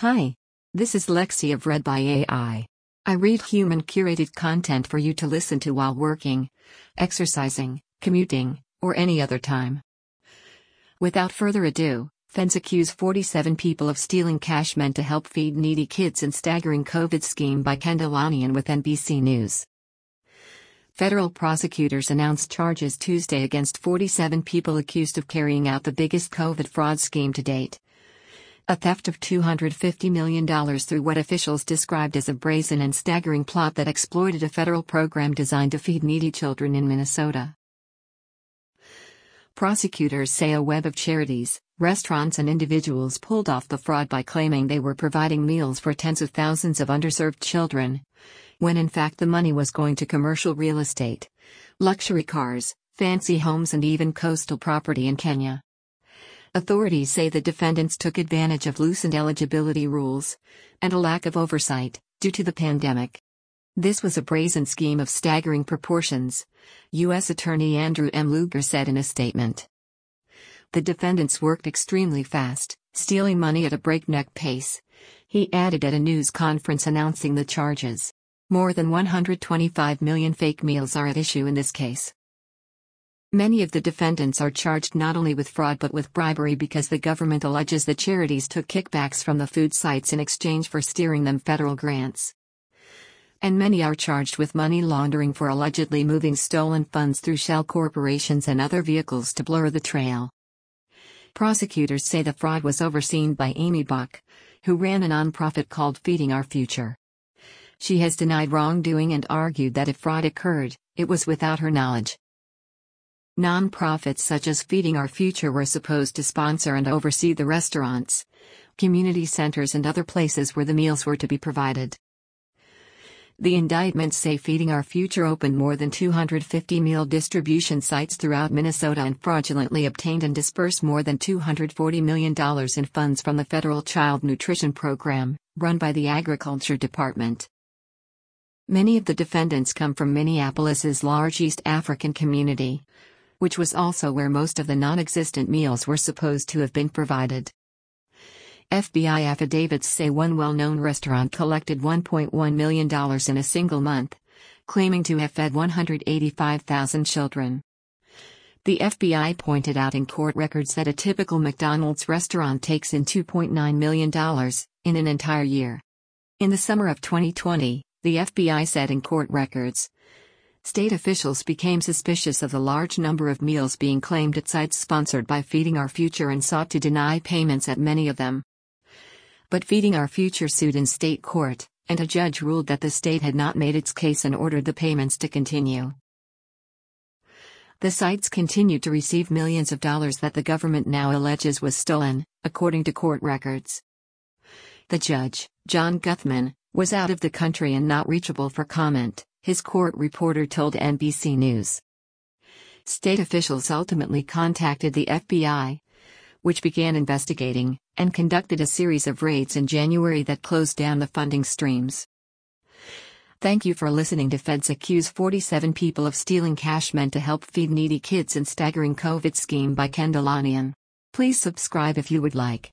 Hi. This is Lexi of Read by AI. I read human curated content for you to listen to while working, exercising, commuting, or any other time. Without further ado, feds accuse 47 people of stealing cash meant to help feed needy kids in staggering COVID scheme by Ken Dilanian with NBC News. Federal prosecutors announced charges Tuesday against 47 people accused of carrying out the biggest COVID fraud scheme to date a theft of $250 million through what officials described as a brazen and staggering plot that exploited a federal program designed to feed needy children in Minnesota. Prosecutors say a web of charities, restaurants, and individuals pulled off the fraud by claiming they were providing meals for tens of thousands of underserved children, when in fact the money was going to commercial real estate, luxury cars, fancy homes, and even coastal property in Kenya. Authorities say the defendants took advantage of loosened eligibility rules and a lack of oversight due to the pandemic. This was a brazen scheme of staggering proportions, U.S. Attorney Andrew M. Luger said in a statement. The defendants worked extremely fast, stealing money at a breakneck pace. He added at a news conference announcing the charges. More than 125 million fake meals are at issue in this case. Many of the defendants are charged not only with fraud but with bribery because the government alleges the charities took kickbacks from the food sites in exchange for steering them federal grants. And many are charged with money laundering for allegedly moving stolen funds through shell corporations and other vehicles to blur the trail. Prosecutors say the fraud was overseen by Aimee Bock, who ran a nonprofit called Feeding Our Future. She has denied wrongdoing and argued that if fraud occurred, it was without her knowledge. Non-profits such as Feeding Our Future were supposed to sponsor and oversee the restaurants, community centers and other places where the meals were to be provided. The indictments say Feeding Our Future opened more than 250 meal distribution sites throughout Minnesota and fraudulently obtained and dispersed more than $240 million in funds from the federal child nutrition program, run by the Agriculture Department. Many of the defendants come from Minneapolis's large East African community, which was also where most of the non existent meals were supposed to have been provided. FBI affidavits say one well known restaurant collected $1.1 million in a single month, claiming to have fed 185,000 children. The FBI pointed out in court records that a typical McDonald's restaurant takes in $2.9 million in an entire year. In the summer of 2020, the FBI said in court records State officials became suspicious of the large number of meals being claimed at sites sponsored by Feeding Our Future and sought to deny payments at many of them. But Feeding Our Future sued in state court, and a judge ruled that the state had not made its case and ordered the payments to continue. The sites continued to receive millions of dollars that the government now alleges was stolen, according to court records. The judge, John Guthmann, was out of the country and not reachable for comment his court reporter told NBC News. State officials ultimately contacted the FBI, which began investigating and conducted a series of raids in January that closed down the funding streams. Thank you for listening to Feds Accuse 47 People of Stealing Cash Meant to Help Feed Needy Kids in Staggering COVID Scheme by Ken Dilanian. Please subscribe if you would like.